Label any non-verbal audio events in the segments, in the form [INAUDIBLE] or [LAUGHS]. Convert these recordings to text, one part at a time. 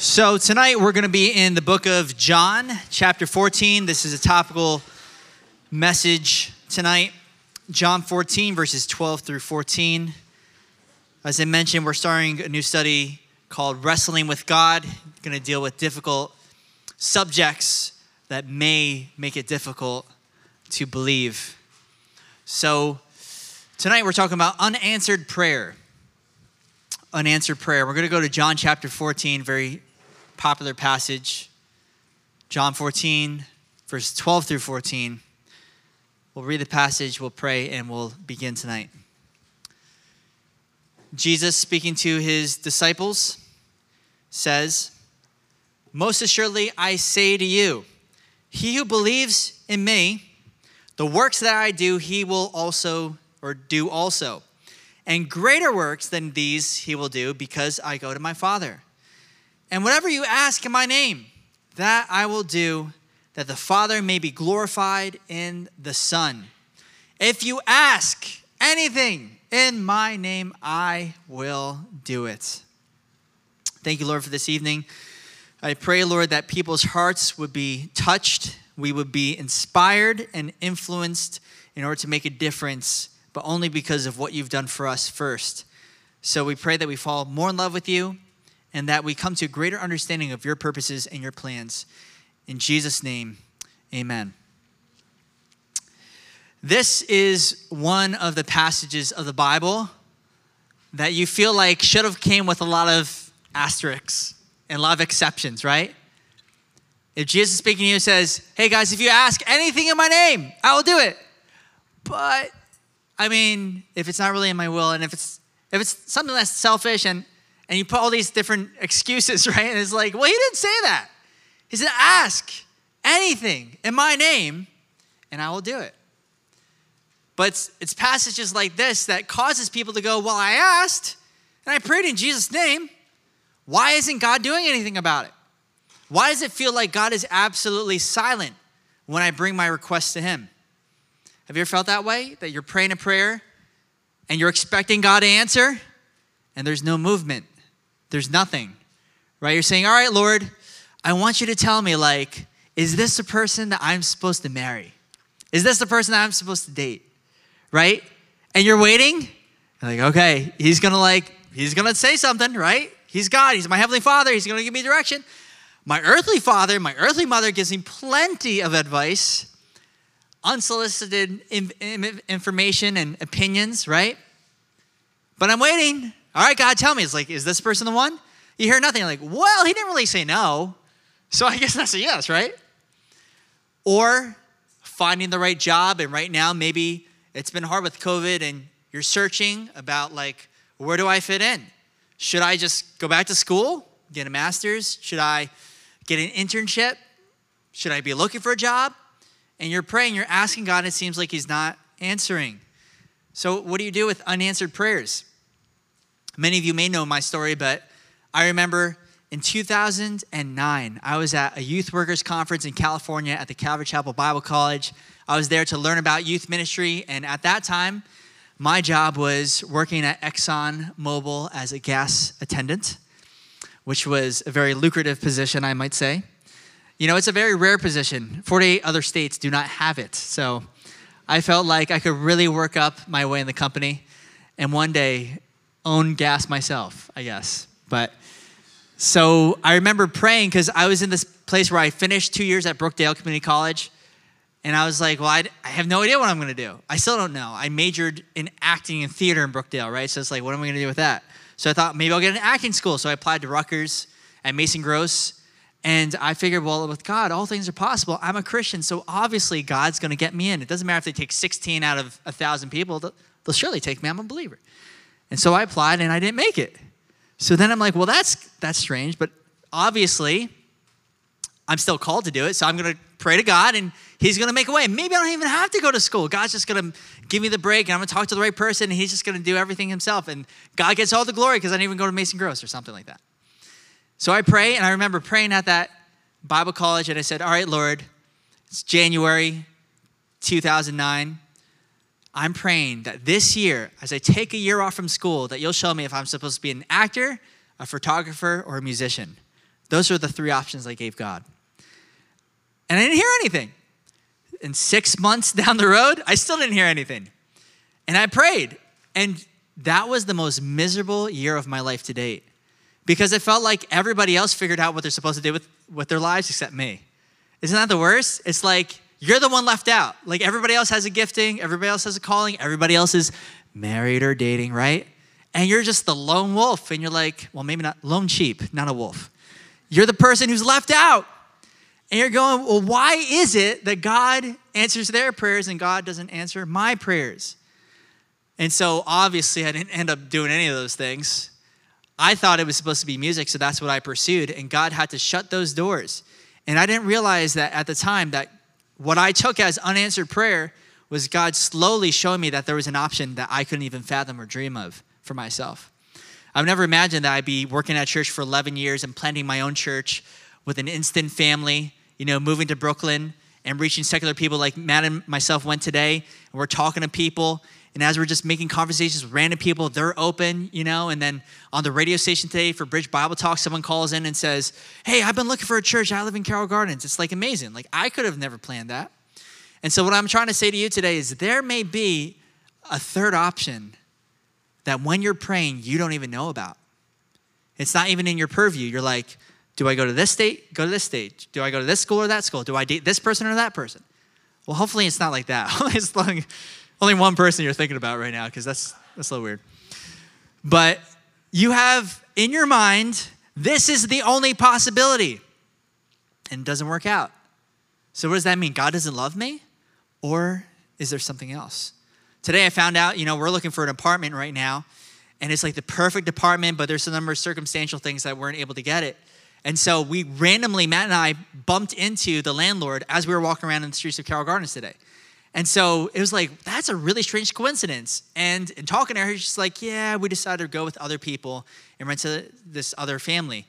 So, tonight we're going to be in the book of John, chapter 14. This is a topical message tonight. John 14, verses 12 through 14. As I mentioned, we're starting a new study called Wrestling with God. going to deal with difficult subjects that may make it difficult to believe. So, tonight we're talking about unanswered prayer. Unanswered prayer. We're going to go to John chapter 14, very popular passage, John 14, verse 12 through 14. We'll read the passage, we'll pray, and we'll begin tonight. Jesus, speaking to his disciples, says, Most assuredly, I say to you, he who believes in me, the works that I do, he will also, or do also. And greater works than these he will do because I go to my Father. And whatever you ask in my name, that I will do, that the Father may be glorified in the Son. If you ask anything in my name, I will do it. Thank you, Lord, for this evening. I pray, Lord, that people's hearts would be touched, we would be inspired and influenced in order to make a difference, but only because of what you've done for us first. So we pray that we fall more in love with you and that we come to a greater understanding of your purposes and your plans. In Jesus' name, amen. This is one of the passages of the Bible that you feel like should have came with a lot of asterisks and a lot of exceptions, right? If Jesus is speaking to you and says, hey guys, if you ask anything in my name, I will do it. But I mean, if it's not really in my will and if it's if it's something that's selfish and and you put all these different [LAUGHS] excuses, right? And it's like, well, he didn't say that. He said, ask anything in my name, and I will do it. But it's, it's passages like this that causes people to go, well, I asked, and I prayed in Jesus' name. Why isn't God doing anything about it? Why does it feel like God is absolutely silent when I bring my request to Him? Have you ever felt that way? That you're praying a prayer and you're expecting God to answer and there's no movement? There's nothing, right? You're saying, All right, Lord, I want you to tell me, like, is this the person that I'm supposed to marry? Is this the person that I'm supposed to date? Right? And you're waiting. You're like, okay, he's gonna like, he's gonna say something, right? He's God, he's my heavenly father, he's gonna give me direction. My earthly father, my earthly mother gives me plenty of advice, unsolicited information and opinions, right? But I'm waiting. All right, God, tell me. It's like, is this person the one? You hear nothing. You're like, well, he didn't really say no. So I guess that's a yes, right? Or finding the right job. And right now, maybe it's been hard with COVID and you're searching about, like, where do I fit in? Should I just go back to school, get a master's? Should I get an internship? Should I be looking for a job? And you're praying, you're asking God, and it seems like He's not answering. So, what do you do with unanswered prayers? Many of you may know my story, but I remember in 2009, I was at a youth workers conference in California at the Calvary Chapel Bible College. I was there to learn about youth ministry, and at that time, my job was working at Exxon Mobil as a gas attendant, which was a very lucrative position, I might say. You know, it's a very rare position. 48 other states do not have it. So I felt like I could really work up my way in the company. And one day, own gas myself, I guess. But so I remember praying because I was in this place where I finished two years at Brookdale Community College. And I was like, well, I, I have no idea what I'm going to do. I still don't know. I majored in acting and theater in Brookdale, right? So it's like, what am I going to do with that? So I thought maybe I'll get an acting school. So I applied to Rutgers at Mason Gross. And I figured, well, with God, all things are possible. I'm a Christian, so obviously God's going to get me in. It doesn't matter if they take 16 out of 1,000 people, they'll, they'll surely take me. I'm a believer. And so I applied and I didn't make it. So then I'm like, well, that's that's strange, but obviously I'm still called to do it. So I'm going to pray to God and he's going to make a way. Maybe I don't even have to go to school. God's just going to give me the break and I'm going to talk to the right person and he's just going to do everything himself and God gets all the glory because I didn't even go to Mason Gross or something like that. So I pray and I remember praying at that Bible college and I said, "All right, Lord, it's January 2009. I'm praying that this year, as I take a year off from school, that you'll show me if I'm supposed to be an actor, a photographer, or a musician. Those are the three options I gave God. And I didn't hear anything. And six months [LAUGHS] down the road, I still didn't hear anything. And I prayed. And that was the most miserable year of my life to date because it felt like everybody else figured out what they're supposed to do with, with their lives except me. Isn't that the worst? It's like you're the one left out. Like everybody else has a gifting, everybody else has a calling, everybody else is married or dating, right? And you're just the lone wolf. And you're like, well, maybe not lone sheep, not a wolf. You're the person who's left out. And you're going, well, why is it that God answers their prayers and God doesn't answer my prayers? And so obviously, I didn't end up doing any of those things. I thought it was supposed to be music, so that's what I pursued. And God had to shut those doors. And I didn't realize that at the time that what I took as unanswered prayer was God slowly showing me that there was an option that I couldn't even fathom or dream of for myself. I've never imagined that I'd be working at church for 11 years and planting my own church with an instant family, you know, moving to Brooklyn and reaching secular people like Matt and myself went today. And we're talking to people. And as we're just making conversations with random people, they're open, you know. And then on the radio station today for Bridge Bible Talk, someone calls in and says, Hey, I've been looking for a church. I live in Carroll Gardens. It's like amazing. Like I could have never planned that. And so, what I'm trying to say to you today is there may be a third option that when you're praying, you don't even know about. It's not even in your purview. You're like, do I go to this state? Go to this state. Do I go to this school or that school? Do I date this person or that person? Well, hopefully it's not like that. [LAUGHS] only one person you're thinking about right now because that's that's a little weird. But you have in your mind, this is the only possibility, and it doesn't work out. So what does that mean? God doesn't love me, or is there something else? Today I found out, you know, we're looking for an apartment right now, and it's like the perfect apartment, but there's a number of circumstantial things that weren't able to get it. And so we randomly, Matt and I, bumped into the landlord as we were walking around in the streets of Carroll Gardens today. And so it was like, that's a really strange coincidence. And in talking to her, she's like, yeah, we decided to go with other people and rent to this other family.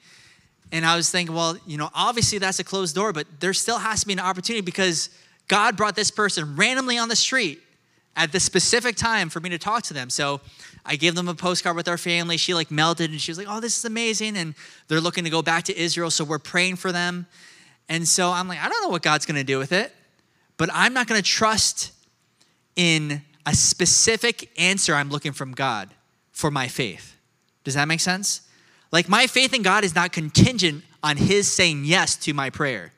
And I was thinking, well, you know, obviously that's a closed door, but there still has to be an opportunity because God brought this person randomly on the street at the specific time for me to talk to them. So I gave them a postcard with our family. She like melted and she was like, oh, this is amazing. And they're looking to go back to Israel. So we're praying for them. And so I'm like, I don't know what God's going to do with it, but I'm not going to trust in a specific answer I'm looking from God for my faith. Does that make sense? Like my faith in God is not contingent on His saying yes to my prayer.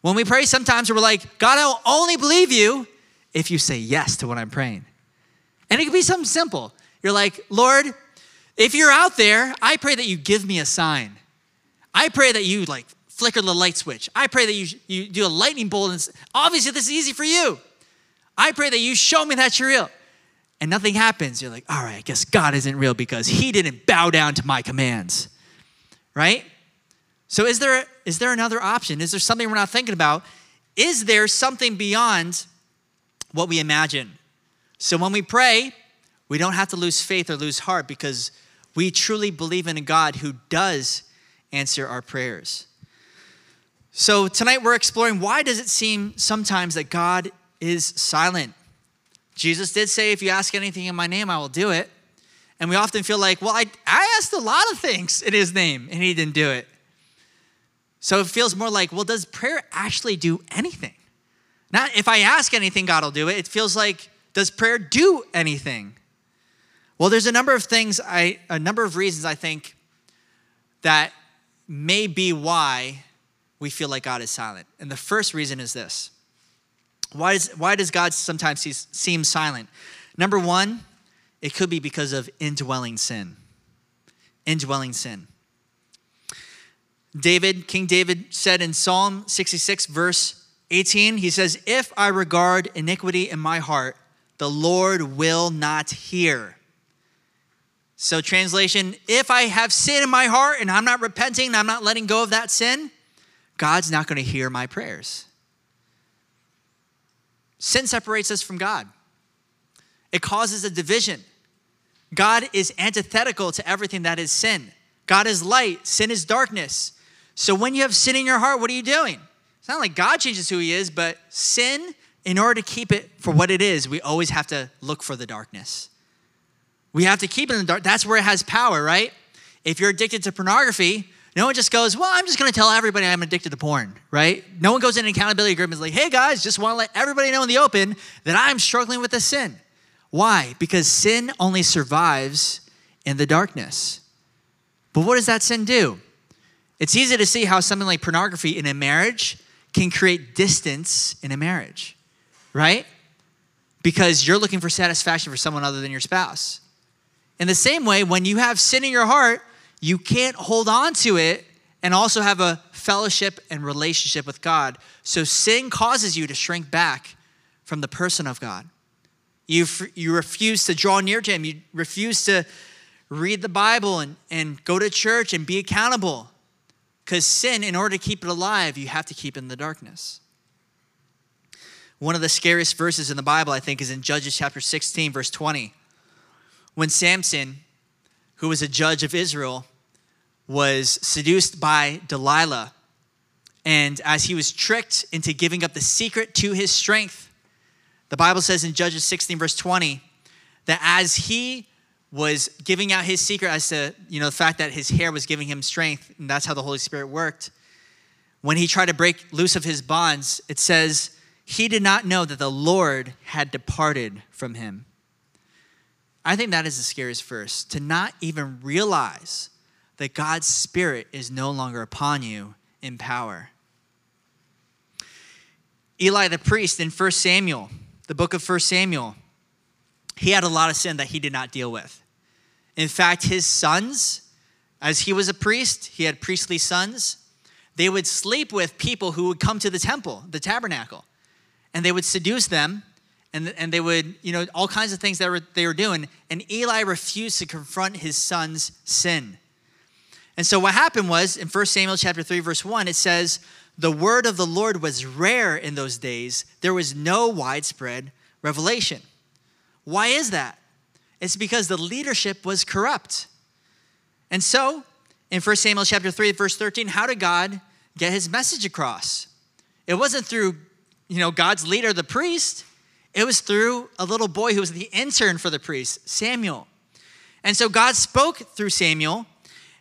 When we pray, sometimes we're like, God, I'll only believe you if you say yes to what I'm praying. And it could be something simple. You're like, Lord, if you're out there, I pray that you give me a sign. I pray that you like flicker the light switch. I pray that you, you do a lightning bolt. And obviously, this is easy for you. I pray that you show me that you're real. And nothing happens. You're like, all right, I guess God isn't real because he didn't bow down to my commands. Right? So is there is there another option? Is there something we're not thinking about? Is there something beyond what we imagine? So when we pray, we don't have to lose faith or lose heart because we truly believe in a God who does answer our prayers. So tonight we're exploring why does it seem sometimes that God is silent? Jesus did say, if you ask anything in my name, I will do it. And we often feel like, well, I, I asked a lot of things in his name and he didn't do it. So it feels more like, well, does prayer actually do anything? Not if I ask anything, God will do it. It feels like, does prayer do anything? Well, there's a number of things, I, a number of reasons I think that may be why we feel like God is silent. And the first reason is this why does, why does God sometimes seem silent? Number one, it could be because of indwelling sin. Indwelling sin. David, King David said in Psalm 66, verse 18, he says, If I regard iniquity in my heart, the Lord will not hear. So, translation, if I have sin in my heart and I'm not repenting, I'm not letting go of that sin, God's not going to hear my prayers. Sin separates us from God, it causes a division. God is antithetical to everything that is sin. God is light, sin is darkness. So when you have sin in your heart, what are you doing? It's not like God changes who he is, but sin, in order to keep it for what it is, we always have to look for the darkness. We have to keep it in the dark. That's where it has power, right? If you're addicted to pornography, No one just goes, Well, I'm just going to tell everybody I'm addicted to porn, right? No one goes in an accountability group and is like, Hey guys, just want to let everybody know in the open that I'm struggling with this sin. Why? Because sin only survives in the darkness. But what does that sin do? It's easy to see how something like pornography in a marriage can create distance in a marriage, right? Because you're looking for satisfaction for someone other than your spouse. In the same way, when you have sin in your heart, you can't hold on to it and also have a fellowship and relationship with God. So sin causes you to shrink back from the person of God. You, you refuse to draw near to Him. You refuse to read the Bible and, and go to church and be accountable. Because sin, in order to keep it alive, you have to keep it in the darkness. One of the scariest verses in the Bible, I think, is in Judges chapter 16, verse 20. When Samson, who was a judge of Israel, was seduced by Delilah, and as he was tricked into giving up the secret to his strength, the Bible says in Judges 16, verse 20, that as he was giving out his secret as to you know the fact that his hair was giving him strength and that's how the holy spirit worked when he tried to break loose of his bonds it says he did not know that the lord had departed from him. I think that is the scariest verse to not even realize that god's spirit is no longer upon you in power eli the priest in 1 samuel the book of 1 samuel he had a lot of sin that he did not deal with in fact, his sons, as he was a priest, he had priestly sons, they would sleep with people who would come to the temple, the tabernacle, and they would seduce them. And, and they would, you know, all kinds of things that were, they were doing. And Eli refused to confront his son's sin. And so what happened was in 1 Samuel chapter 3, verse 1, it says, The word of the Lord was rare in those days. There was no widespread revelation. Why is that? It's because the leadership was corrupt. And so, in 1 Samuel chapter 3, verse 13, how did God get his message across? It wasn't through, you know, God's leader, the priest. It was through a little boy who was the intern for the priest, Samuel. And so God spoke through Samuel,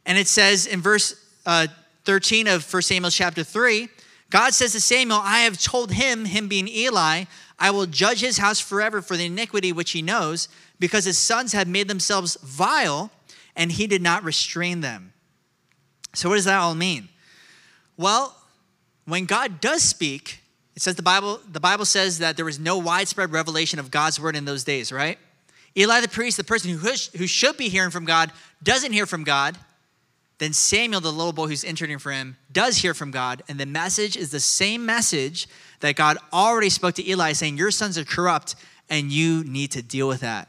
and it says in verse uh, 13 of 1 Samuel chapter 3, God says to Samuel, I have told him, him being Eli, I will judge his house forever for the iniquity which he knows, because his sons have made themselves vile and he did not restrain them. So, what does that all mean? Well, when God does speak, it says the Bible, the Bible says that there was no widespread revelation of God's word in those days, right? Eli the priest, the person who, who should be hearing from God, doesn't hear from God. Then Samuel, the little boy who's interning for him, does hear from God. And the message is the same message that God already spoke to Eli, saying, Your sons are corrupt and you need to deal with that.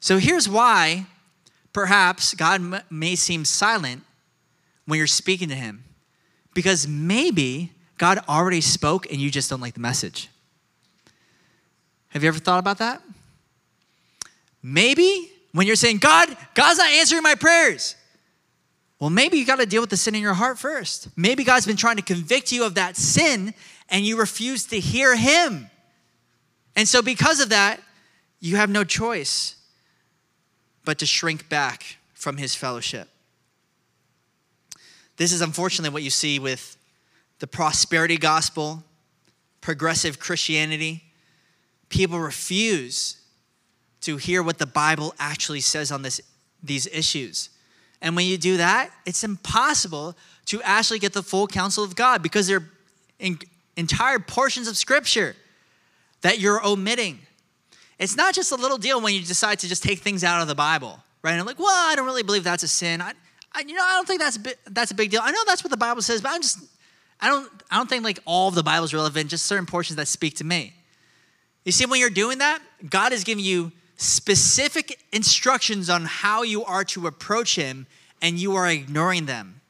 So here's why perhaps God may seem silent when you're speaking to him. Because maybe God already spoke and you just don't like the message. Have you ever thought about that? Maybe when you're saying, God, God's not answering my prayers. Well, maybe you got to deal with the sin in your heart first. Maybe God's been trying to convict you of that sin and you refuse to hear Him. And so, because of that, you have no choice but to shrink back from his fellowship. This is unfortunately what you see with the prosperity gospel, progressive Christianity. People refuse to hear what the Bible actually says on this, these issues. And when you do that, it's impossible to actually get the full counsel of God because there are entire portions of Scripture that you're omitting. It's not just a little deal when you decide to just take things out of the Bible, right? And like, well, I don't really believe that's a sin. I, I, you know, I don't think that's a, that's a big deal. I know that's what the Bible says, but I'm just, I don't, I don't think like all of the Bible is relevant, just certain portions that speak to me. You see, when you're doing that, God is giving you specific instructions on how you are to approach Him, and you are ignoring them.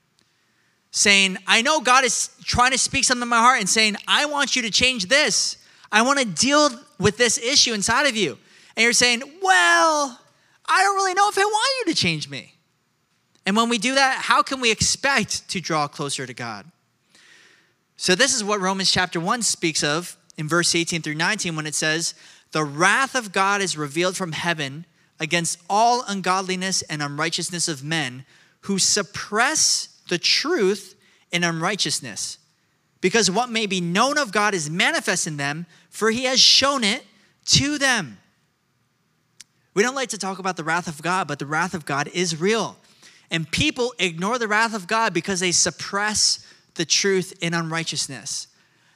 Saying, I know God is trying to speak something in my heart and saying, I want you to change this. I want to deal with this issue inside of you. And you're saying, Well, I don't really know if I want you to change me. And when we do that, how can we expect to draw closer to God? So, this is what Romans chapter 1 speaks of in verse 18 through 19 when it says, The wrath of God is revealed from heaven against all ungodliness and unrighteousness of men who suppress the truth in unrighteousness. Because what may be known of God is manifest in them, for he has shown it to them. We don't like to talk about the wrath of God, but the wrath of God is real. And people ignore the wrath of God because they suppress the truth in unrighteousness.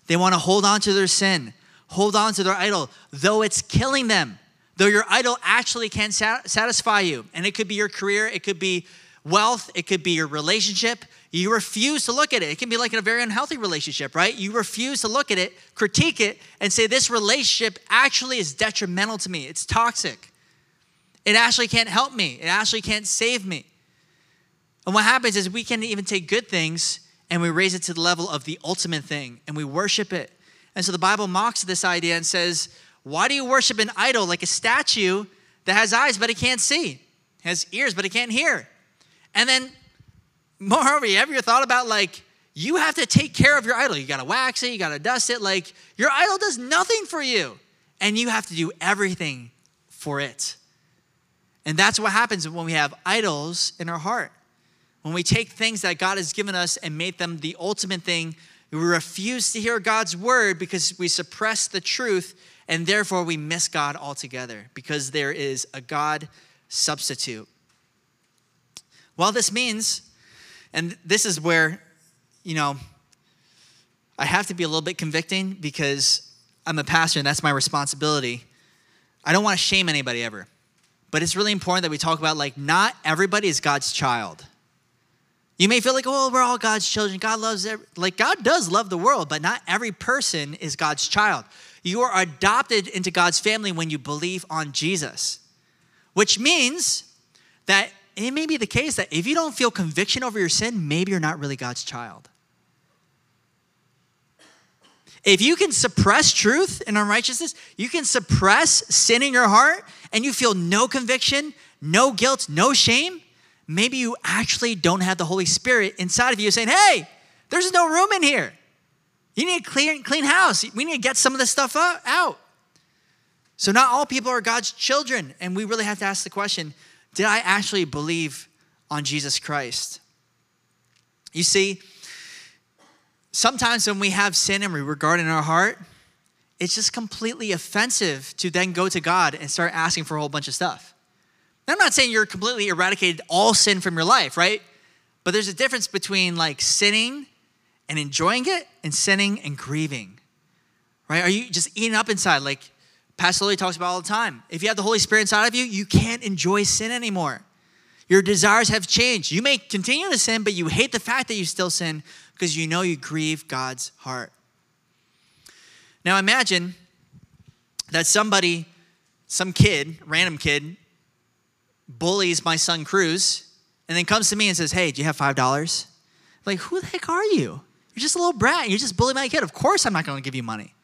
They want to hold on to their sin, hold on to their idol, though it's killing them, though your idol actually can satisfy you. And it could be your career, it could be wealth, it could be your relationship. You refuse to look at it. It can be like in a very unhealthy relationship, right? You refuse to look at it, critique it, and say, This relationship actually is detrimental to me. It's toxic. It actually can't help me. It actually can't save me. And what happens is we can even take good things and we raise it to the level of the ultimate thing and we worship it. And so the Bible mocks this idea and says, Why do you worship an idol like a statue that has eyes but it can't see, has ears but it can't hear? And then, moreover, you ever thought about like, you have to take care of your idol. You gotta wax it, you gotta dust it. Like, your idol does nothing for you, and you have to do everything for it. And that's what happens when we have idols in our heart. When we take things that God has given us and made them the ultimate thing, we refuse to hear God's word because we suppress the truth and therefore we miss God altogether because there is a God substitute. Well, this means, and this is where, you know, I have to be a little bit convicting because I'm a pastor and that's my responsibility. I don't want to shame anybody ever. But it's really important that we talk about like not everybody is God's child. You may feel like, oh, we're all God's children. God loves, every, like, God does love the world, but not every person is God's child. You are adopted into God's family when you believe on Jesus, which means that it may be the case that if you don't feel conviction over your sin, maybe you're not really God's child. If you can suppress truth and unrighteousness, you can suppress sin in your heart, and you feel no conviction, no guilt, no shame, maybe you actually don't have the Holy Spirit inside of you saying, hey, there's no room in here. You need a clean, clean house. We need to get some of this stuff out. So, not all people are God's children. And we really have to ask the question did I actually believe on Jesus Christ? You see, sometimes when we have sin and we regard in our heart, it's just completely offensive to then go to God and start asking for a whole bunch of stuff. Now, I'm not saying you're completely eradicated all sin from your life, right? But there's a difference between like sinning and enjoying it and sinning and grieving, right? Are you just eating up inside? Like Pastor Lily talks about all the time. If you have the Holy Spirit inside of you, you can't enjoy sin anymore. Your desires have changed. You may continue to sin, but you hate the fact that you still sin because you know you grieve God's heart. Now imagine that somebody, some kid, random kid, bullies my son Cruz and then comes to me and says, Hey, do you have $5? Like, who the heck are you? You're just a little brat. You just bully my kid. Of course, I'm not going to give you money,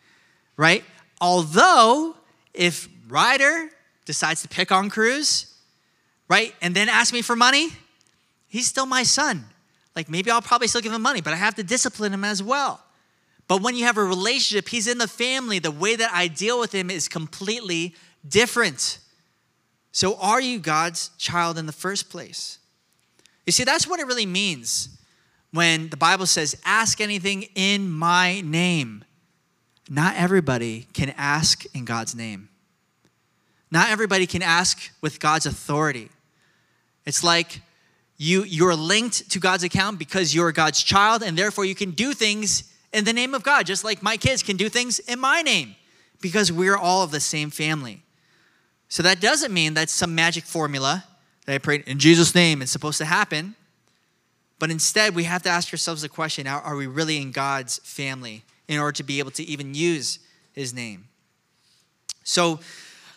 right? Although, if Ryder decides to pick on Cruz, right, and then ask me for money, he's still my son. Like, maybe I'll probably still give him money, but I have to discipline him as well. But when you have a relationship, he's in the family. The way that I deal with him is completely different. So, are you God's child in the first place? You see, that's what it really means when the Bible says, ask anything in my name. Not everybody can ask in God's name. Not everybody can ask with God's authority. It's like you, you're linked to God's account because you're God's child, and therefore you can do things in the name of God, just like my kids can do things in my name because we're all of the same family. So that doesn't mean that's some magic formula that I prayed in Jesus' name it's supposed to happen. But instead, we have to ask ourselves the question are we really in God's family in order to be able to even use his name? So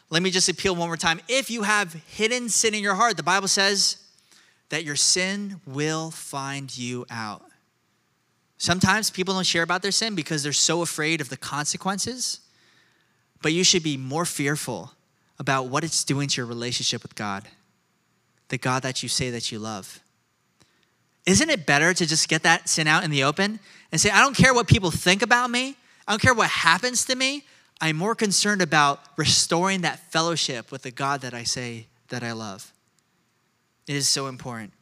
let me just appeal one more time. If you have hidden sin in your heart, the Bible says that your sin will find you out. Sometimes people don't share about their sin because they're so afraid of the consequences, but you should be more fearful about what it's doing to your relationship with God, the God that you say that you love. Isn't it better to just get that sin out in the open and say, I don't care what people think about me, I don't care what happens to me. I'm more concerned about restoring that fellowship with the God that I say that I love. It is so important.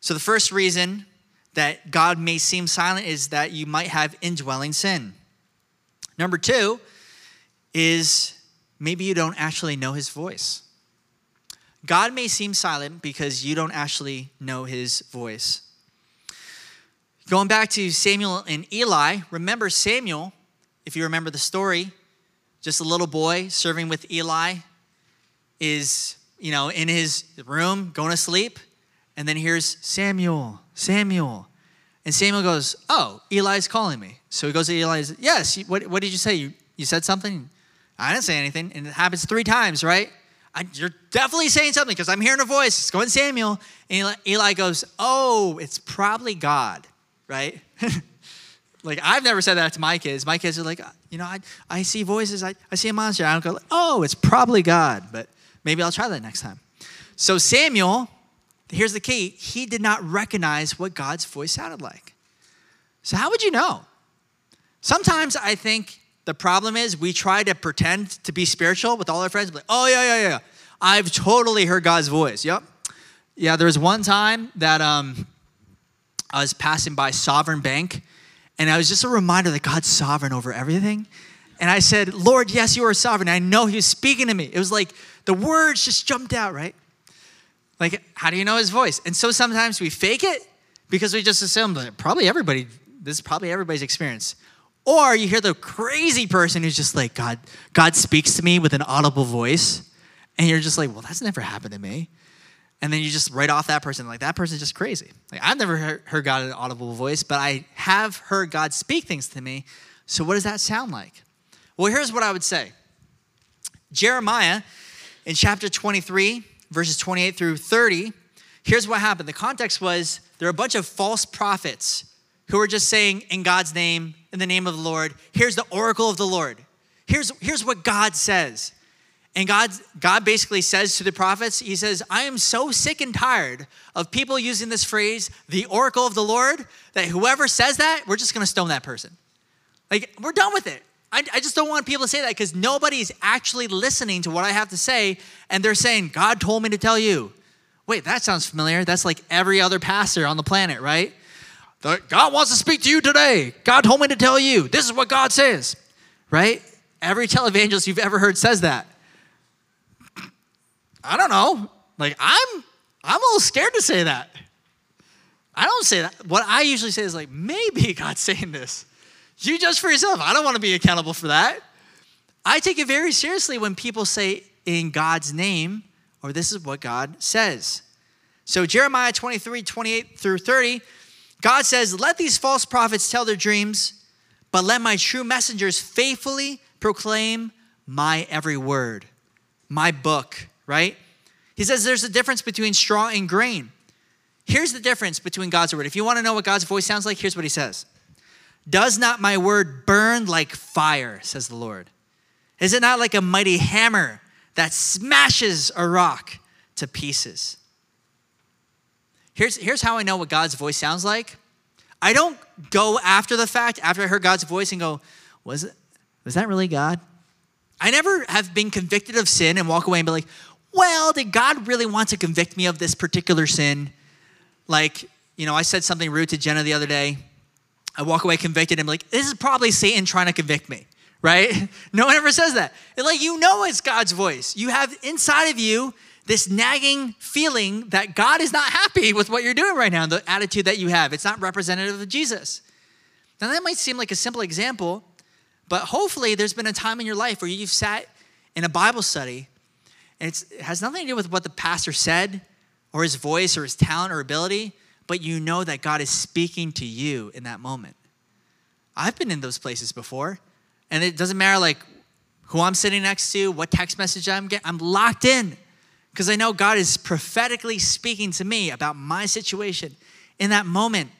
So the first reason that God may seem silent is that you might have indwelling sin. Number two is maybe you don't actually know his voice. God may seem silent because you don't actually know his voice. Going back to Samuel and Eli, remember Samuel, if you remember the story, just a little boy serving with Eli is, you know, in his room going to sleep, and then here's Samuel, Samuel. And Samuel goes, Oh, Eli's calling me. So he goes to Eli, says, Yes, what, what did you say? You, you said something? I didn't say anything. And it happens three times, right? I, you're definitely saying something because I'm hearing a voice. It's going Samuel. And Eli, Eli goes, Oh, it's probably God, right? [LAUGHS] like, I've never said that to my kids. My kids are like, You know, I, I see voices, I, I see a monster. I don't go, Oh, it's probably God. But maybe I'll try that next time. So Samuel here's the key he did not recognize what God's voice sounded like. So, how would you know? Sometimes I think the problem is we try to pretend to be spiritual with all our friends, like, oh, yeah, yeah, yeah. I've totally heard God's voice. Yep. Yeah, there was one time that um, I was passing by Sovereign Bank, and I was just a reminder that God's sovereign over everything. And I said, Lord, yes, you are sovereign. I know He was speaking to me. It was like the words just jumped out, right? Like, how do you know his voice? And so sometimes we fake it because we just assume that probably everybody, this is probably everybody's experience. Or you hear the crazy person who's just like, God, God speaks to me with an audible voice. And you're just like, well, that's never happened to me. And then you just write off that person, like, that person's just crazy. Like, I've never heard, God in an audible voice, but I have heard God speak things to me. So what does that sound like? Well, here's what I would say Jeremiah in chapter 23, verses 28 through 30, here's what happened. The context was there are a bunch of false prophets who were just saying, in God's name, in the name of the Lord, here's the oracle of the Lord. Here's, here's what God says. And God, God basically says to the prophets, He says, I am so sick and tired of people using this phrase, the oracle of the Lord, that whoever says that, we're just gonna stone that person. Like, we're done with it. I, I just don't want people to say that because nobody's actually listening to what I have to say and they're saying, God told me to tell you. Wait, that sounds familiar. That's like every other pastor on the planet, right? God wants to speak to you today. God told me to tell you. This is what God says, right? Every televangelist you've ever heard says that. I don't know. Like I'm I'm a little scared to say that. I don't say that. What I usually say is like, maybe God's [LAUGHS] saying this. You judge for yourself. I don't want to be accountable for that. I take it very seriously when people say in God's name, or this is what God says. So, Jeremiah 23, 28 through 30, God says, Let these false prophets tell their dreams, but let my true messengers faithfully proclaim my every word, my book, right? He says there's a difference between straw and grain. Here's the difference between God's word. If you want to know what God's voice sounds like, here's what he says does not my word burn like fire, says the Lord? Is it not like a mighty hammer that smashes a rock to pieces? Here's, here's how I know what God's voice sounds like. I don't go after the fact, after I heard God's voice, and go, was it was that really God? I never have been convicted of sin and walk away and be like, well, did God really want to convict me of this particular sin? Like, you know, I said something rude to Jenna the other day, I walk away convicted and I'm like, this is probably Satan trying to convict me, right? [LAUGHS] No one ever says that. Like, you know it's God's voice. You have inside of you this nagging feeling that God is not happy with what you're doing right now, the attitude that you have. It's not representative of Jesus. Now, that might seem like a simple example, but hopefully there's been a time in your life where you've sat in a Bible study and it has nothing to do with what the pastor said or his voice or his talent or ability, but you know that God is speaking to you in that moment. I've been in those places before, and it doesn't matter like who I'm sitting next to, what text message I'm getting, I'm locked in because I know God is prophetically speaking to me about my situation in that moment.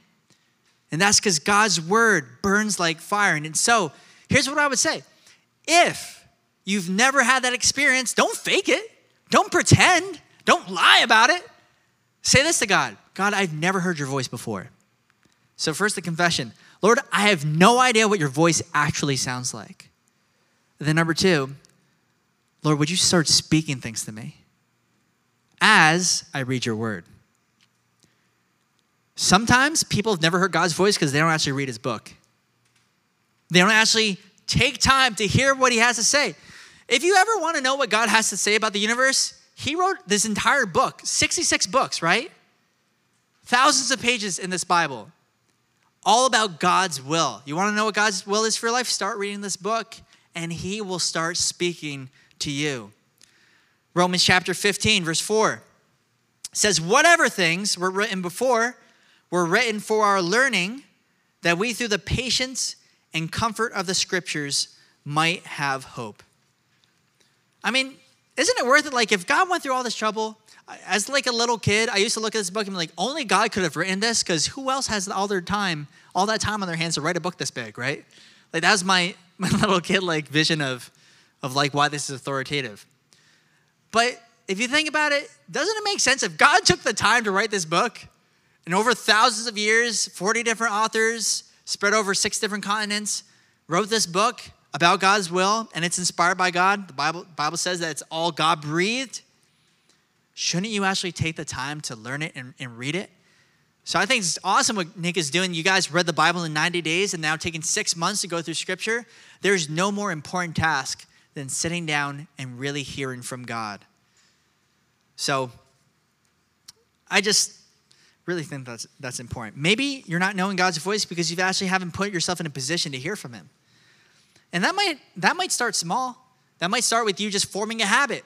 And that's because God's word burns like fire. And so, here's what I would say if you've never had that experience, don't fake it, don't pretend, don't lie about it. Say this to God God, I've never heard your voice before. So, first, the confession Lord, I have no idea what your voice actually sounds like. And then, number two, Lord, would you start speaking things to me as I read your word? Sometimes people have never heard God's voice because they don't actually read his book. They don't actually take time to hear what he has to say. If you ever want to know what God has to say about the universe, he wrote this entire book, 66 books, right? Thousands of pages in this Bible, all about God's will. You want to know what God's will is for your life? Start reading this book, and he will start speaking to you. Romans chapter 15, verse 4 says, Whatever things were written before were written for our learning, that we through the patience and comfort of the scriptures might have hope. I mean, isn't it worth it? Like, if God went through all this trouble, as like a little kid, I used to look at this book and be like, only God could have written this because who else has all their time, all that time on their hands to write a book this big, right? Like, that was my, [LAUGHS] my little kid like vision of, of like why this is authoritative. But if you think about it, doesn't it make sense if God took the time to write this book and over thousands of years, 40 different authors spread over six different continents wrote this book about God's will and it's inspired by God? The Bible, Bible says that it's all God breathed. Shouldn't you actually take the time to learn it and, and read it? So I think it's awesome what Nick is doing. You guys read the Bible in 90 days and now taking six months to go through scripture. There's no more important task than sitting down and really hearing from God. So I just really think that's that's important. Maybe you're not knowing God's voice because you've actually haven't put yourself in a position to hear from him. And that might that might start small. That might start with you just forming a habit.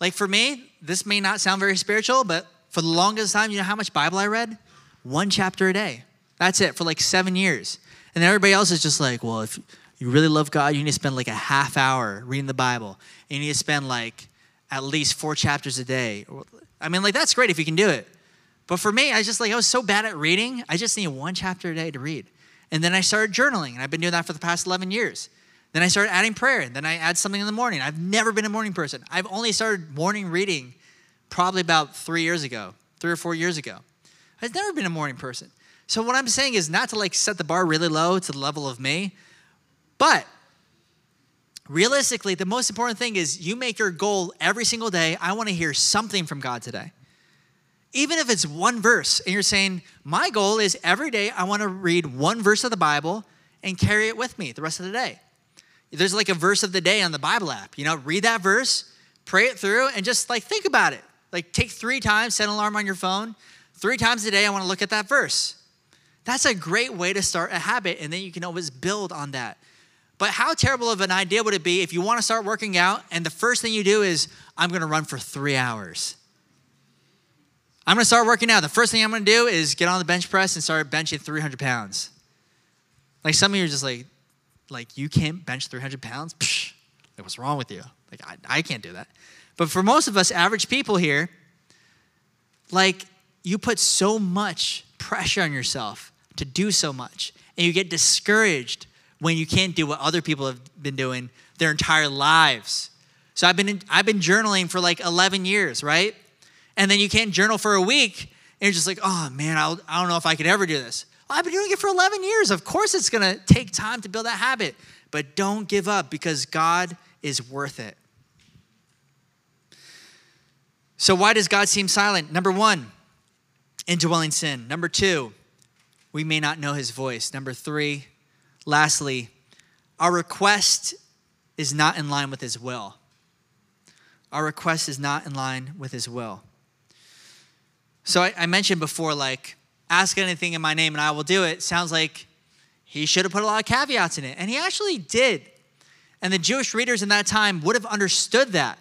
Like for me, this may not sound very spiritual, but for the longest time, you know how much Bible I read? One chapter a day. That's it for like 7 years. And everybody else is just like, well, if you really love God, you need to spend like a half hour reading the Bible. You need to spend like at least four chapters a day. I mean, like, that's great if you can do it. But for me, I was just like, I was so bad at reading, I just need one chapter a day to read. And then I started journaling, and I've been doing that for the past 11 years. Then I started adding prayer, and then I add something in the morning. I've never been a morning person. I've only started morning reading probably about three years ago, three or four years ago. I've never been a morning person. So what I'm saying is not to like set the bar really low to the level of me, but realistically, the most important thing is you make your goal every single day. I want to hear something from God today. Even if it's one verse, and you're saying, My goal is every day I want to read one verse of the Bible and carry it with me the rest of the day. There's like a verse of the day on the Bible app. You know, read that verse, pray it through, and just like think about it. Like take three times, set an alarm on your phone. Three times a day, I want to look at that verse. That's a great way to start a habit, and then you can always build on that. But how terrible of an idea would it be if you want to start working out and the first thing you do is, I'm going to run for three hours? I'm going to start working out. The first thing I'm going to do is get on the bench press and start benching 300 pounds. Like some of you are just like, like you can't bench 300 pounds? Psh, like what's wrong with you? Like I, I can't do that. But for most of us average people here, like you put so much pressure on yourself to do so much, and you get discouraged when you can't do what other people have been doing their entire lives. So I've been I've been journaling for like 11 years, right? And then you can't journal for a week, and you're just like, oh man, I'll, I don't know if I could ever do this. Well, I've been doing it for 11 years. Of course, it's gonna take time to build that habit, but don't give up because God is worth it. So, why does God seem silent? Number one, indwelling sin. Number two, we may not know his voice. Number three, Lastly, our request is not in line with his will. Our request is not in line with his will. So I, I, mentioned before, like, ask anything in my name and I will do it. Sounds like he should have put a lot of caveats in it. And he actually did. And the Jewish readers in that time would have understood that.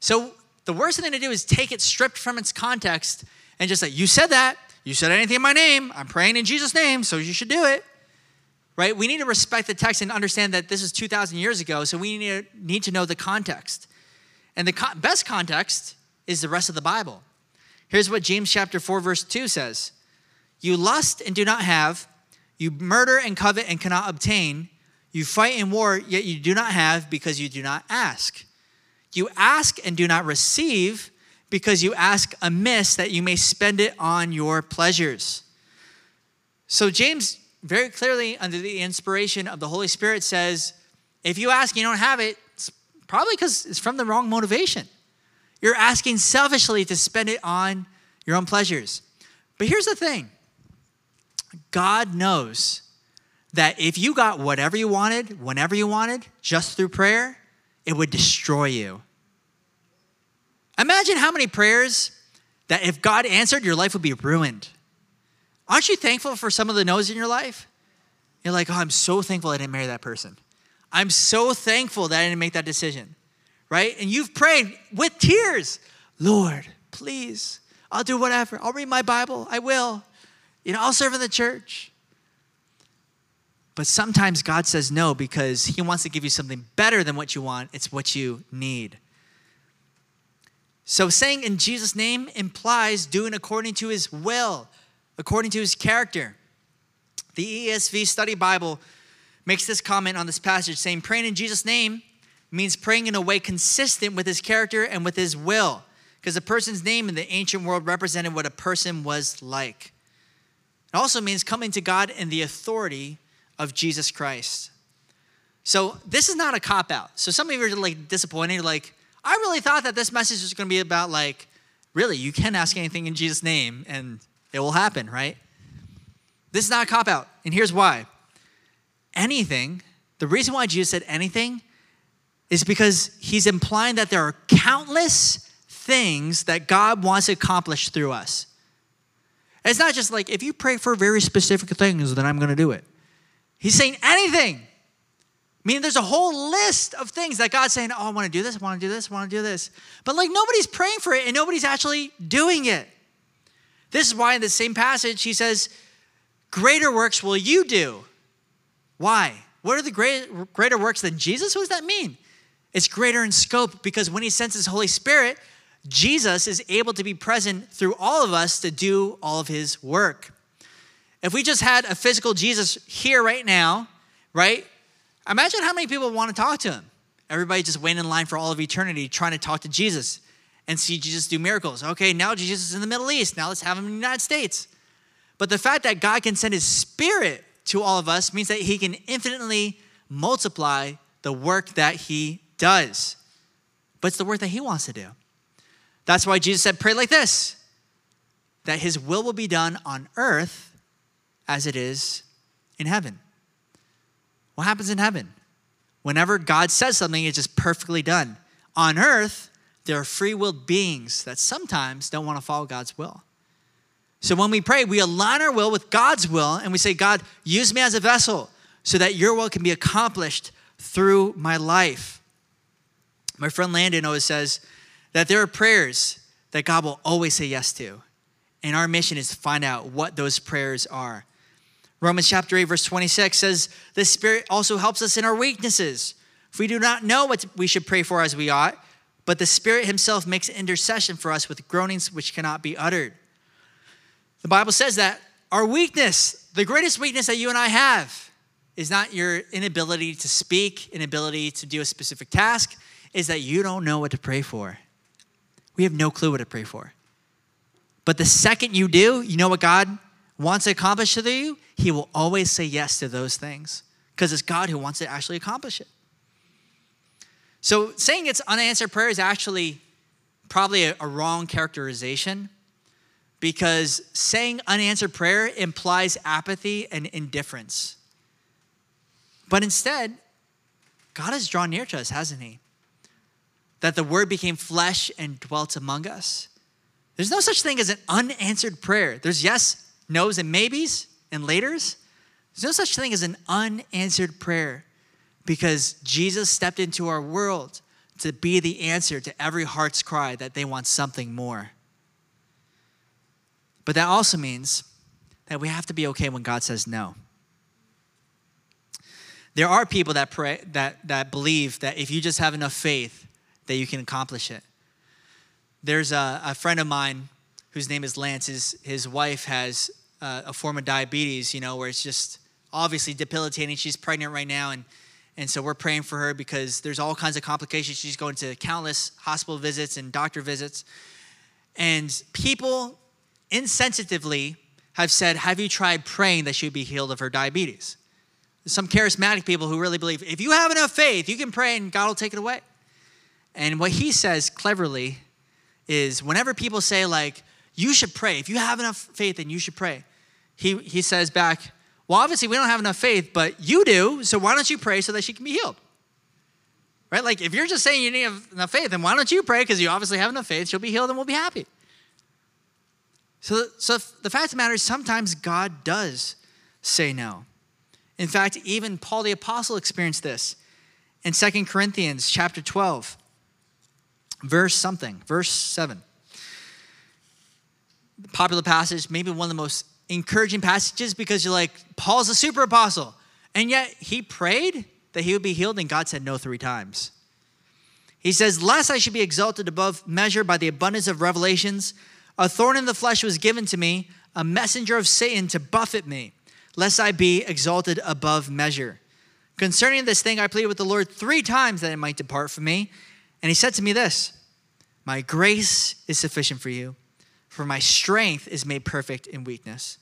So the worst thing to do is take it stripped from its context and just say, You said that. You said anything in my name. I'm praying in Jesus' name, so you should do it right? We need to respect the text and understand that this is 2,000 years ago, so we need to, need to know the context. And the co- best context is the rest of the Bible. Here's what James chapter 4, verse 2 says You lust and do not have, you murder and covet and cannot obtain, you fight in war, yet you do not have because you do not ask. You ask and do not receive because you ask amiss that you may spend it on your pleasures. So, James very clearly, under the inspiration of the Holy Spirit, says, if you ask and you don't have it, it's probably because it's from the wrong motivation. You're asking selfishly to spend it on your own pleasures. But here's the thing God knows that if you got whatever you wanted, whenever you wanted, just through prayer, it would destroy you. Imagine how many prayers that if God answered, your life would be ruined. Aren't you thankful for some of the no's in your life? You're like, oh, I'm so thankful I didn't marry that person. I'm so thankful that I didn't make that decision, right? And you've prayed with tears, Lord, please, I'll do whatever. I'll read my Bible. I will. You know, I'll serve in the church. But sometimes God says no because He wants to give you something better than what you want. It's what you need. So saying in Jesus' name implies doing according to His will, according to His character. The ESV Study Bible makes this comment on this passage saying, praying in Jesus' name means praying in a way consistent with His character and with His will. Because a person's name in the ancient world represented what a person was like. It also means coming to God in the authority of Jesus Christ. So this is not a cop out. So some of you are like disappointed, like, I really thought that this message was going to be about like, really, you can ask anything in Jesus' name and it will happen, right? This is not a cop out. And here's why. Anything, the reason why Jesus said anything is because he's implying that there are countless things that God wants to accomplish through us. It's not just like, if you pray for very specific things, then I'm going to do it. He's saying anything. Meaning there's a whole list of things that God's saying, oh, I want to do this, I want to do this, I want to do this. But like nobody's praying for it and nobody's actually doing it. This is why in the same passage he says, greater works will you do. Why? What are the great, greater works than Jesus? What does that mean? It's greater in scope because when he sends his Holy Spirit, Jesus is able to be present through all of us to do all of his work. If we just had a physical Jesus here right now, right? Imagine how many people want to talk to him. Everybody just waiting in line for all of eternity trying to talk to Jesus and see Jesus do miracles. Okay, now Jesus is in the Middle East. Now let's have him in the United States. But the fact that God can send his spirit to all of us means that he can infinitely multiply the work that he does. But it's the work that he wants to do. That's why Jesus said, Pray like this that his will will be done on earth as it is in heaven. What happens in heaven? Whenever God says something, it's just perfectly done. On earth, there are free willed beings that sometimes don't want to follow God's will. So when we pray, we align our will with God's will and we say, God, use me as a vessel so that your will can be accomplished through my life. My friend Landon always says that there are prayers that God will always say yes to. And our mission is to find out what those prayers are. Romans chapter 8, verse 26 says, The Spirit also helps us in our weaknesses. If we do not know what we should pray for as we ought, but the Spirit Himself makes intercession for us with groanings which cannot be uttered. The Bible says that our weakness, the greatest weakness that you and I have, is not your inability to speak, inability to do a specific task, is that you don't know what to pray for. We have no clue what to pray for. But the second you do, you know what God wants to accomplish through you, He will always say yes to those things because it's God who wants to actually accomplish it. So saying it's unanswered prayer is actually probably a, a wrong characterization because saying unanswered prayer implies apathy and indifference. But instead, God has drawn near to us, hasn't He? That the Word became flesh and dwelt among us. There's no such thing as an unanswered prayer. There's yes, no's and maybes and laters. There's no such thing as an unanswered prayer because Jesus stepped into our world to be the answer to every heart's cry that they want something more. But that also means that we have to be okay when God says no. There are people that pray that, that believe that if you just have enough faith, that you can accomplish it. There's a, a friend of mine whose name is Lance. His, his wife has uh, a form of diabetes, you know, where it's just obviously debilitating. She's pregnant right now, and and so we're praying for her because there's all kinds of complications. She's going to countless hospital visits and doctor visits. And people insensitively have said, Have you tried praying that she would be healed of her diabetes? Some charismatic people who really believe if you have enough faith, you can pray and God will take it away. And what he says cleverly is whenever people say, like, you should pray, if you have enough faith, then you should pray, he, he says back, Well, obviously, we don't have enough faith, but you do, so why don't you pray so that she can be healed? Right? Like, if you're just saying you need enough faith, then why don't you pray? Because you obviously have enough faith. She'll be healed and we'll be happy. So, so the fact of the matter is, sometimes God does say no. In fact, even Paul the Apostle experienced this in Second Corinthians chapter 12, verse something, verse 7. Popular passage, maybe one of the most encouraging passages because you're like, Paul's a super apostle. And yet he prayed that he would be healed, and God said no three times. He says, Lest I should be exalted above measure by the abundance of revelations, a thorn in the flesh was given to me, a messenger of Satan to buffet me, lest I be exalted above measure. Concerning this thing, I pleaded with the Lord three times that it might depart from me. And he said to me this My grace is sufficient for you, for my strength is made perfect in weakness.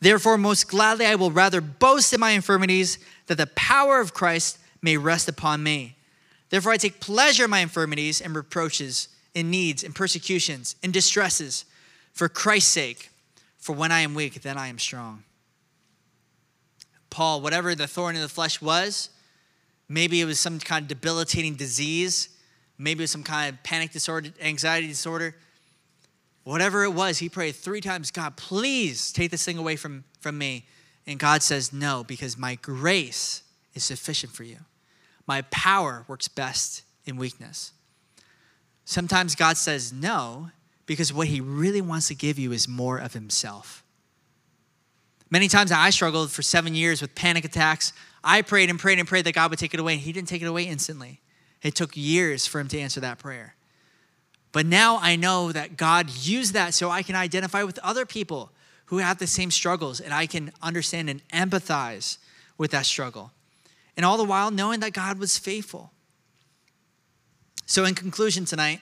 Therefore, most gladly, I will rather boast in my infirmities, that the power of Christ may rest upon me. Therefore, I take pleasure in my infirmities and reproaches, in needs, and persecutions, and distresses, for Christ's sake. For when I am weak, then I am strong. Paul, whatever the thorn in the flesh was, maybe it was some kind of debilitating disease, maybe it was some kind of panic disorder, anxiety disorder Whatever it was, he prayed three times God, please take this thing away from, from me. And God says, No, because my grace is sufficient for you. My power works best in weakness. Sometimes God says no because what he really wants to give you is more of himself. Many times I struggled for seven years with panic attacks. I prayed and prayed and prayed that God would take it away, and he didn't take it away instantly. It took years for him to answer that prayer. But now I know that God used that so I can identify with other people who have the same struggles and I can understand and empathize with that struggle. And all the while knowing that God was faithful. So, in conclusion tonight,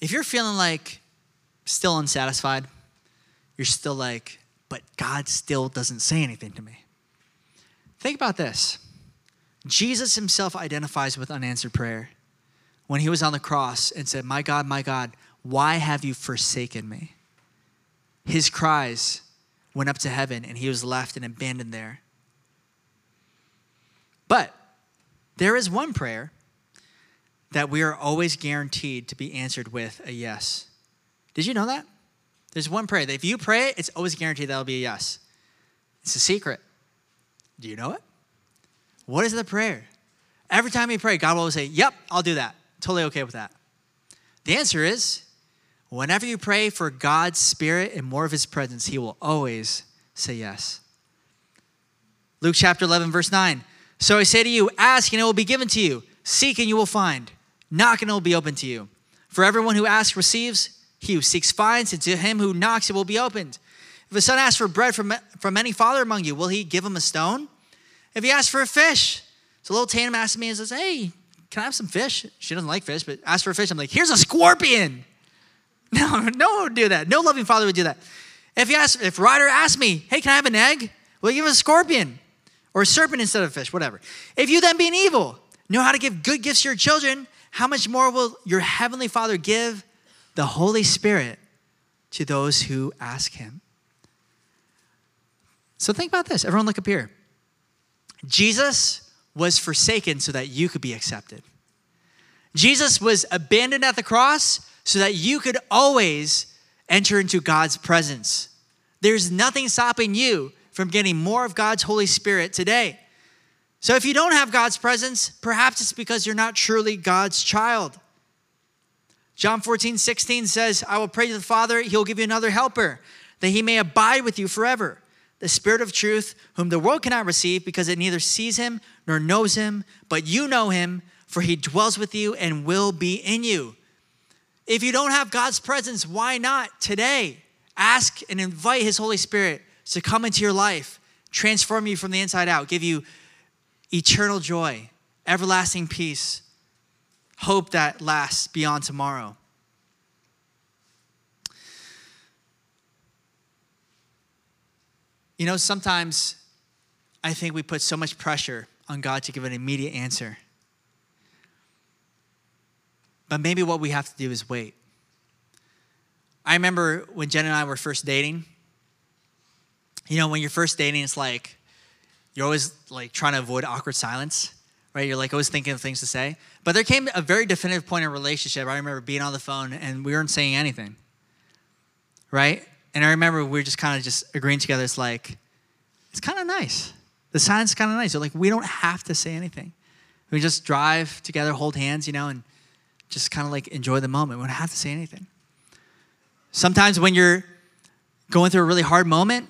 if you're feeling like still unsatisfied, you're still like, but God still doesn't say anything to me. Think about this Jesus himself identifies with unanswered prayer when he was on the cross and said, My God, my God, why have you forsaken me? His cries went up to heaven and he was left and abandoned there. But there is one prayer that we are always guaranteed to be answered with a yes. Did you know that? There's one prayer that if you pray it, it's always guaranteed that'll be a yes. It's a secret. Do you know it? What is the prayer? Every time you pray, God will always say, Yep, I'll do that totally okay with that? The answer is whenever you pray for God's Spirit and more of His presence, He will always say yes. Luke chapter 11, verse 9. So I say to you, ask and it will be given to you, seek and you will find, knock and it will be open to you. For everyone who asks receives, he who seeks finds, and to him who knocks it will be opened. If a son asks for bread from, from any father among you, will he give him a stone? If he asks for a fish, so little Tatum asks me and says, Hey, can I have some fish? She doesn't like fish, but ask for a fish. I'm like, here's a scorpion. [LAUGHS] No, no one would do that. No loving father would do that. If you ask, if Ryder asked me, hey, can I have an egg? Well, give him a scorpion or a serpent instead of a fish, whatever. If you then being evil know how to give good gifts to your children, how much more will your heavenly Father give the Holy Spirit to those who ask him? So think about this. Everyone look up here. Jesus was forsaken so that you could be accepted. Jesus was abandoned at the cross so that you could always enter into God's presence. There's nothing stopping you from getting more of God's Holy Spirit today. So if you don't have God's presence, perhaps it's because you're not truly God's child. John 14, 16 says, I will pray to the Father, he'll give you another helper, that he may abide with you forever the Spirit of truth, whom the world cannot receive because it neither sees him nor knows him, but you know him, for he dwells with you and will be in you. If you don't have God's presence, why not today? Ask and invite his Holy Spirit to come into your life, transform you from the inside out, give you eternal joy, everlasting peace, hope that lasts beyond tomorrow. You know, sometimes I think we put so much pressure on God to give an immediate answer. But maybe what we have to do is wait. I remember when Jen and I were first dating, You know, when you're first dating, it's like you're always like trying to avoid awkward silence, right? You're like always thinking of things to say. But there came a very definitive point in a relationship. I remember being on the phone and we weren't saying anything, right? And I remember we were just kind of just agreeing together. It's like, it's kind of nice. The silence is kind of nice. You're like, we don't have to say anything. We just drive together, hold hands, you know, and just kind of like enjoy the moment. We don't have to say anything. Sometimes when you're going through a really hard moment,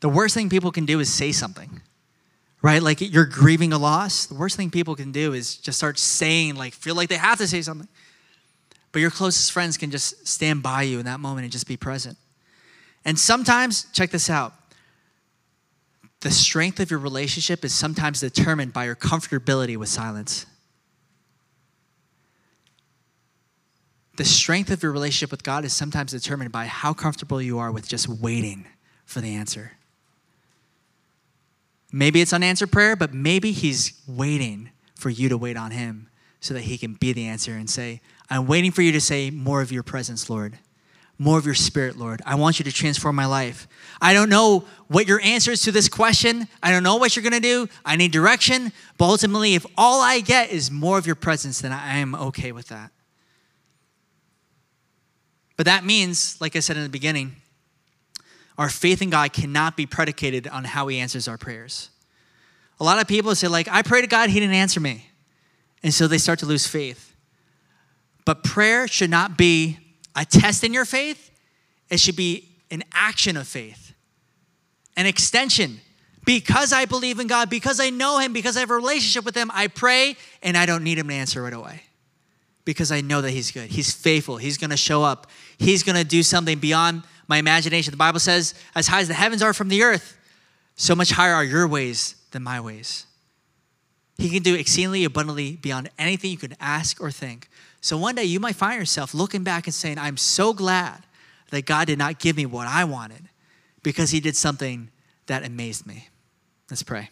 the worst thing people can do is say something, right? Like you're grieving a loss. The worst thing people can do is just start saying, like, feel like they have to say something. But your closest friends can just stand by you in that moment and just be present. And sometimes, check this out the strength of your relationship is sometimes determined by your comfortability with silence. The strength of your relationship with God is sometimes determined by how comfortable you are with just waiting for the answer. Maybe it's unanswered prayer, but maybe He's waiting for you to wait on Him so that He can be the answer and say, I'm waiting for you to say more of your presence, Lord. More of your spirit, Lord. I want you to transform my life. I don't know what your answer is to this question. I don't know what you're going to do. I need direction. But ultimately, if all I get is more of your presence, then I am okay with that. But that means, like I said in the beginning, our faith in God cannot be predicated on how He answers our prayers. A lot of people say, like, I pray to God, He didn't answer me. And so they start to lose faith. But prayer should not be a test in your faith, it should be an action of faith, an extension. Because I believe in God, because I know Him, because I have a relationship with Him, I pray and I don't need Him to answer right away because I know that He's good. He's faithful. He's going to show up. He's going to do something beyond my imagination. The Bible says, as high as the heavens are from the earth, so much higher are your ways than my ways. He can do exceedingly abundantly beyond anything you can ask or think. So one day you might find yourself looking back and saying, I'm so glad that God did not give me what I wanted because He did something that amazed me. Let's pray.